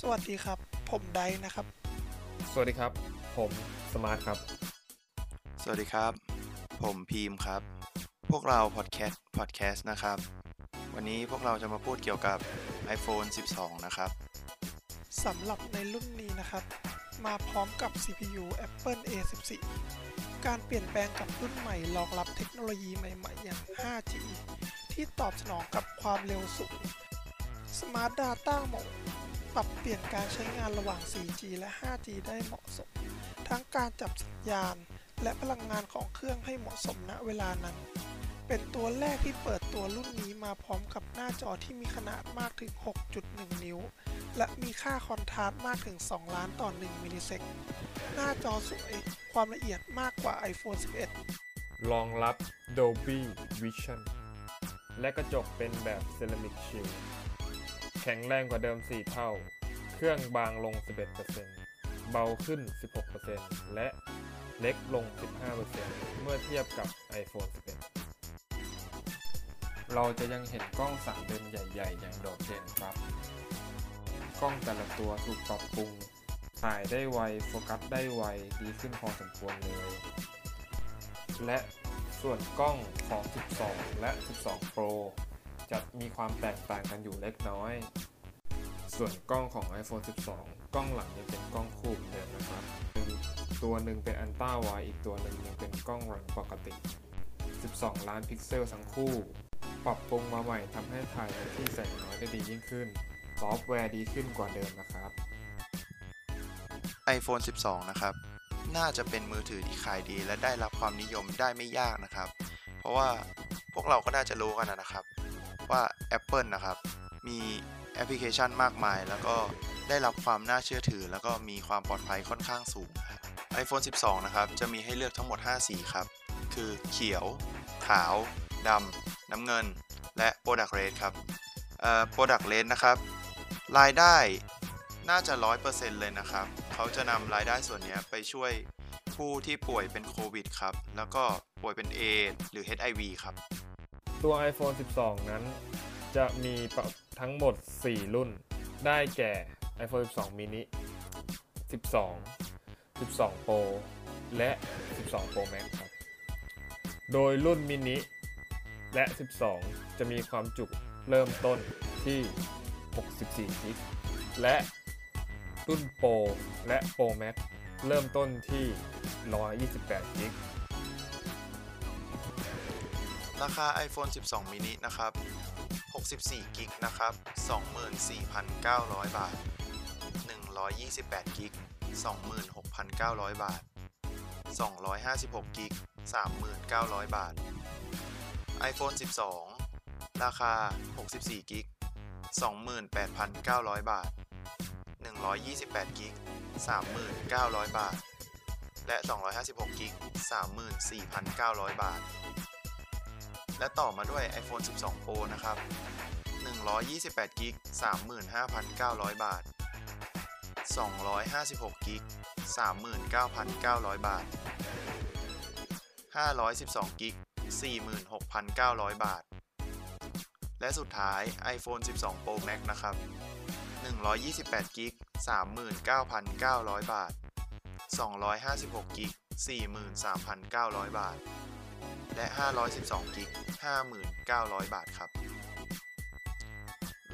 สวัสดีครับ ผมไดนะครับ สวัสดีครับ ผมสมาร์ทครับ สวัสดีครับ ผมพีมครับ พวกเราพอดแคสต์พอดแคสต์นะครับ วันนี้พวกเราจะมาพูดเกี่ยวกับ iPhone 12 นะครับสำหรับในรุ่นนี้นะครับ มาพร้อมกับ CPU Apple A14 การเปลี่ยนแปลงกับรุ่นใหม่รองรับเทคโนโลยีใหม่ ๆ อย่าง 5G ที่ตอบสนองกับความเร็วสูง Smart Data Mode ปรับเปลี่ยนการใช้งานระหว่าง 4G และ 5G ได้เหมาะสม ทั้งการจับสัญญาณ และพลังงานของเครื่องให้เหมาะสมณเวลานั้น เป็นตัวแรกที่เปิดตัวรุ่นนี้มาพร้อมกับหน้าจอที่มีขนาดมากถึง 6.1 นิ้ว และมีค่าคอนทราสต์มากถึง 2 ล้านต่อ 1 มิลลิเซกหน้าจอสวยความละเอียดมากกว่า iPhone 11 รองรับ Dolby Vision และกระจกเป็นแบบ Ceramic Shield ข็งแรงกว่าเดิม 4 เท่า เครื่องบางลง 11%เบาขึ้น 16%และเล็กลง 15%เมื่อเทียบกับ iPhone 11 เราจะยังเห็นกล้อง3เลนใหญ่ ๆ อย่างโดดเด่นครับ กล้องแต่ละตัวถูกปรับปรุง ถ่ายได้ไว โฟกัสได้ไว ดีขึ้นพอสมควรเลย และส่วนกล้องของ 12 และ 12 Pro จะมีความแตกต่างกันอยู่เล็กน้อย ส่วนกล้องของ iPhone 12 กล้องหลังยังเป็นกล้องคู่เหมือนเดิมนะครับ ตัวหนึ่งเป็นอันต้าไวอีกตัวหนึ่งยังเป็นกล้องหลังปกติ 12 ล้านพิกเซลทั้งคู่ ปรับปรุงมาใหม่ทำให้ถ่ายในที่แสงน้อยได้ดียิ่งขึ้น ซอฟต์แวร์ดีขึ้นกว่าเดิมนะครับ iPhone 12 นะครับ น่าจะเป็นมือถือที่ขายดีและได้รับความนิยมได้ไม่ยากนะครับ เพราะว่าพวกเราก็น่าจะรู้กันนะครับ ว่า Apple นะครับ มีแอปพลิเคชันมากมาย แล้วก็ได้รับความน่าเชื่อถือ แล้วก็มีความปลอดภัยค่อนข้างสูง iPhone 12 นะครับ จะมีให้เลือกทั้งหมด 5 สีครับ คือเขียว ขาว ดำ น้ำเงิน และ Product Red ครับเอ่อ Product Red นะครับรายได้น่าจะ 100%เลยนะครับ เขาจะนำรายได้ส่วนนี้ไปช่วยผู้ที่ป่วยเป็นโควิดครับ แล้วก็ป่วยเป็นเอดส์หรือ HIV ครับ ตัว iPhone 12 นั้น จะมีทั้งหมด 4 รุ่น ได้แก่ iPhone 12 mini 12 12 Pro และ 12 Pro Max ครับ โดยรุ่น mini และ 12 จะมีความจุเริ่มต้นที่ 64 กิก และรุ่น Pro และ Pro Max เริ่มต้นที่ 128 กิก ราคา iPhone 12 mini นะครับ 64 กิกนะครับ 24,900 บาท 128 กิก 26,900 บาท 256 กิก 3,900 บาท iPhone 12 ราคา 64 กิก 28,900 บาท 128 กิก 3,900 บาท และ 256 กิก 34,900 บาท และต่อมาด้วย iPhone 12 Pro นะครับ 128กิก35,900 บาท 256กิก39,900 บาท 512กิก46,900 บาท และสุดท้าย iPhone 12 Pro Max นะครับ 128กิก39,900 บาท 256กิก43,900 บาท และ 512กิก5,900 บาทครับ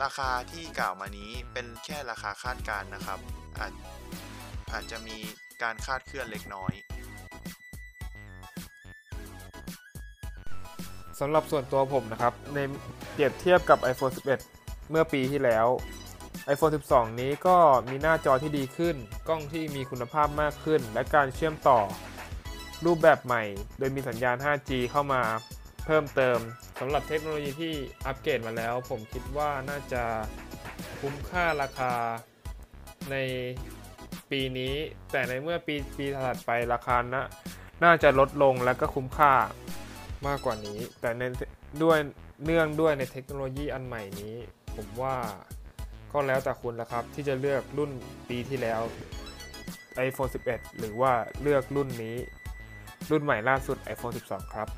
ราคาที่กล่าวมานี้เป็นแค่ราคาคาดการนะครับ อาจอาจจะมีการคาดเคลื่อนเล็กน้อยสำหรับส่วนตัวผมนะครับ ในเปรียบเทียบกับ iPhone 11 เมื่อปีที่แล้ว iPhone 12 นี้ก็มีหน้าจอที่ดีขึ้น กล้องที่มีคุณภาพมากขึ้น และการเชื่อมต่อ รูปแบบใหม่ โดยมีสัญญาณ 5G เข้ามาเพิ่มเติมสำหรับเทคโนโลยีที่อัปเกรดมาแล้ว ผมคิดว่าน่าจะคุ้มค่าราคาในปีนี้ แต่ในเมื่อปีปีถัดไปราคานะน่าจะลดลงและก็คุ้มค่ามากกว่านี้ แต่ในด้วยเนื่องด้วยในเทคโนโลยีอันใหม่นี้ ผมว่าก็แล้วแต่คุณละครับ ที่จะเลือกรุ่นปีที่แล้ว iPhone 11 หรือว่าเลือกรุ่นนี้ รุ่นใหม่ล่าสุด iPhone 12 ครับ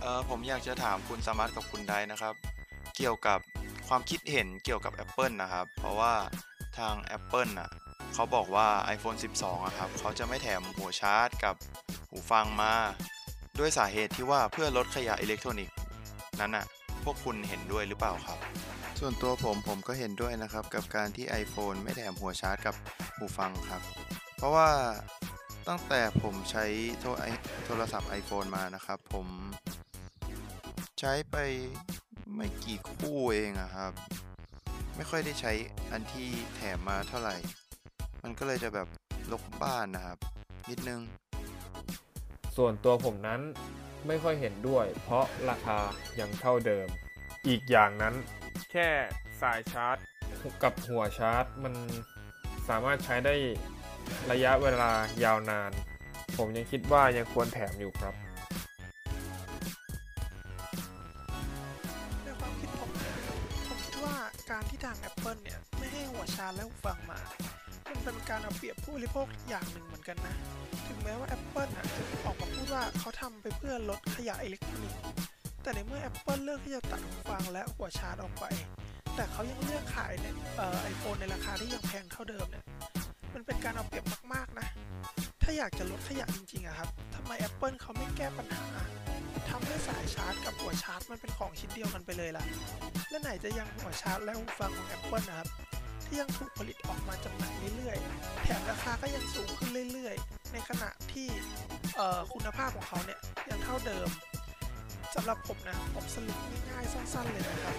เออผมอยากจะถามคุณสมาร์ทกับคุณไดนะครับ เกี่ยวกับความคิดเห็นเกี่ยวกับ Apple นะครับ เพราะว่าทาง Apple น่ะเขาบอกว่า iPhone 12อะครับเขาจะไม่แถมหัวชาร์จกับหูฟังมา ด้วยสาเหตุที่ว่าเพื่อลดขยะอิเล็กทรอนิกส์นั้นน่ะพวกคุณเห็นด้วยหรือเปล่าครับ ส่วนตัวผมผมก็เห็นด้วยนะครับ กับการที่ iPhone ไม่แถมหัวชาร์จกับหูฟังครับ เพราะว่า ตั้งแต่ผมใช้โทรศัพท์ iPhone มานะครับ ผมใช้ไปไม่กี่คู่เองอะครับ ไม่ค่อยได้ใช้อันที่แถมมาเท่าไหร่ มันก็เลยจะแบบลกบ้านนะครับ นิดนึง ส่วนตัวผมนั้นไม่ค่อยเห็นด้วย เพราะราคายังเท่าเดิม อีกอย่างนั้น แค่สายชาร์จ กับหัวชาร์จ มันสามารถใช้ได้ ระยะเวลายาวนาน ผมยังคิดว่ายังควรแถมอยู่ครับในความคิดผมเนี่ยผมคิดว่าการที่ทาง Apple เนี่ย ไม่ให้หัวชาร์จและหูฟังมา มันเป็นการเอาเปรียบผู้บริโภคอย่างหนึ่งเหมือนกันนะ ถึงแม้ว่า Apple อะจะออกมาพูดว่าเขาทำไปเพื่อลดขยะอิเล็กทรอนิกส์แต่ในเมื่อ Apple เลือกที่จะตัดหูฟังและหัวชาร์จออกไป แต่เขายังเลือกขายเนี่ยไอโฟนในราคาที่ยังแพงเท่าเดิมเนี่ย มันเป็นการเอาเปรียบมากๆนะ ถ้าอยากจะลดขยะจริงๆอะครับทำไม Apple เขาไม่แก้ปัญหาทำให้สายชาร์จกับหัวชาร์จมันเป็นของชิ้นเดียวกันไปเลยล่ะ และไหนจะยังหัวชาร์จและหูฟังของ Apple นะครับ ที่ยังถูกผลิตออกมาจำหน่ายเรื่อยๆ แถมราคาก็ยังสูงขึ้นเรื่อยๆ ในขณะที่คุณภาพของเขาเนี่ยยังเท่าเดิมสำหรับผมนะผมสรุปง่ายๆสั้น ๆ เลยนะครับ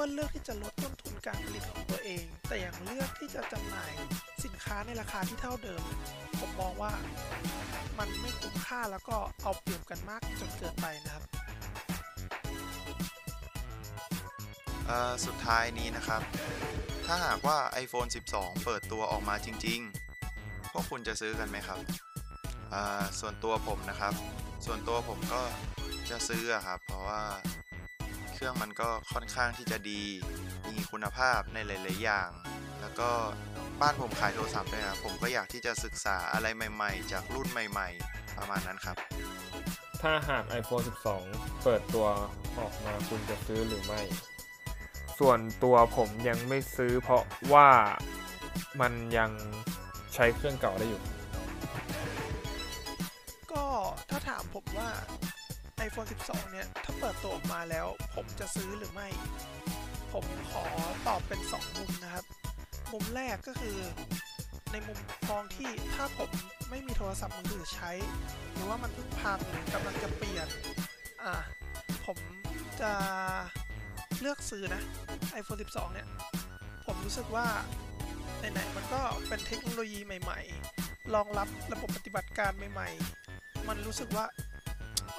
Apple เลือกที่จะลดต้นทุนการผลิตของตัวเอง แต่ยังเลือกที่จะจำหน่ายสินค้าในราคาที่เท่าเดิม ผมมองว่ามันไม่คุ้มค่าแล้วก็เอาเปรียบกันมากจนเกินไปนะครับสุดท้ายนี้นะครับ ถ้าหากว่า iPhone 12 เปิดตัวออกมาจริง ๆ พวกคุณจะซื้อกันไหมครับ ส่วนตัวผมนะครับ ส่วนตัวผมก็จะซื้อครับ เพราะว่า เครื่องมันก็ค่อนข้างที่จะดี มีคุณภาพในหลาย ๆ อย่าง แล้วก็บ้านผมขายโทรศัพท์ด้วยครับผมก็อยากที่จะศึกษาอะไรใหม่ ๆ จากรุ่นใหม่ ๆ ประมาณนั้นครับ ถ้าหาก iPhone 12 เปิดตัวออกมาคุณจะซื้อหรือไม่ ส่วนตัวผมยังไม่ซื้อเพราะว่ามันยังใช้เครื่องเก่าได้อยู่ ก็ถ้าถามผมว่า iPhone 12 เนี่ย ถ้าเปิดตัวออกมาแล้ว ผมจะซื้อหรือไม่ ผมขอตอบเป็น 2 มุมนะครับ มุมแรกก็คือ ในมุมมองที่ถ้าผมไม่มีโทรศัพท์มือถือใช้ หรือว่ามันเพิ่งพังหรือกำลังจะเปลี่ยน อ่า ผมจะเลือกซื้อนะ iPhone 12 เนี่ย ผมรู้สึกว่าไหนๆมันก็เป็นเทคโนโลยีใหม่ ๆ รองรับระบบปฏิบัติการใหม่ ๆ มันรู้สึกว่า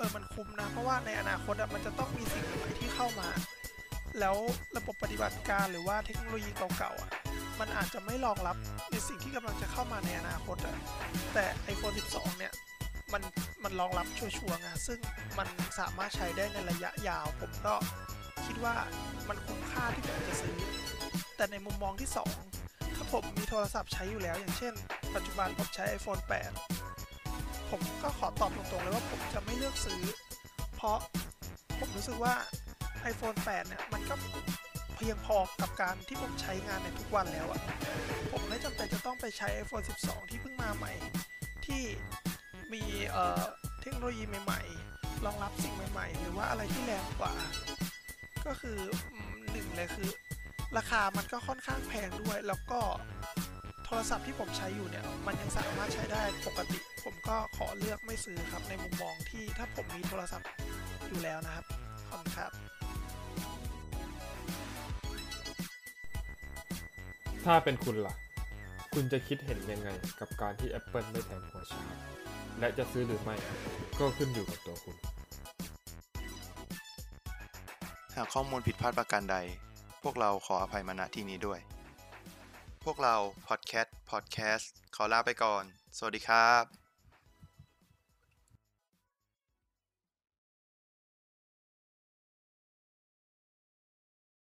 ออมันคุ้มนะ เพราะว่าในอนาคตมันจะต้องมีสิ่งใหม่ที่เข้ามา แล้วระบบปฏิบัติการหรือว่าเทคโนโลยีเก่าๆอะมันอาจจะไม่รองรับในสิ่งที่กำลังจะเข้ามาในอนาคตอะแต่ iPhone 12 เนี่ยมันมันรองรับชัวร์ๆไงซึ่งมันสามารถใช้ได้ในระยะยาว ผมก็คิดว่ามันคุ้มค่าที่ผมจะซื้อ แต่ในมุมมองที่ 2 ถ้าผมมีโทรศัพท์ใช้อยู่แล้ว อย่างเช่น ปัจจุบันผมใช้ iPhone 8 ผมก็ขอตอบตรงๆเลยว่าผมจะไม่เลือกซื้อ เพราะผมรู้สึกว่า iPhone 8 เนี่ย มันก็เพียงพอกับการที่ผมใช้งานในทุกวันแล้วอะผมไม่จำเป็นจะต้องไปใช้ iPhone 12 ที่เพิ่งมาใหม่ ที่มีเอ่อเทคโนโลยีใหม่ๆ รองรับสิ่งใหม่ ๆ หรือว่าอะไรที่แรงกว่า ก็คือหนึ่งเลยคือ ราคามันก็ค่อนข้างแพงด้วย แล้วก็โทรศัพท์ที่ผมใช้อยู่เนี่ย มันยังสามารถใช้ได้ปกติ ก็ขอเลือกไม่ซื้อครับในมุมมองที่ถ้าผมมีโทรศัพท์อยู่แล้วนะครับ ขอบคุณครับถ้าเป็นคุณล่ะ คุณจะคิดเห็นยังไงกับการที่ Apple ไม่แถมหัวชาร์จ และจะซื้อหรือไม่ก็ขึ้นอยู่กับตัวคุณ หากข้อมูลผิดพลาดประการใด พวกเราขออภัยมาณที่นี้ด้วย พวกเราพอดแคสต์พอดแคสต์ขอลาไปก่อน สวัสดีครับ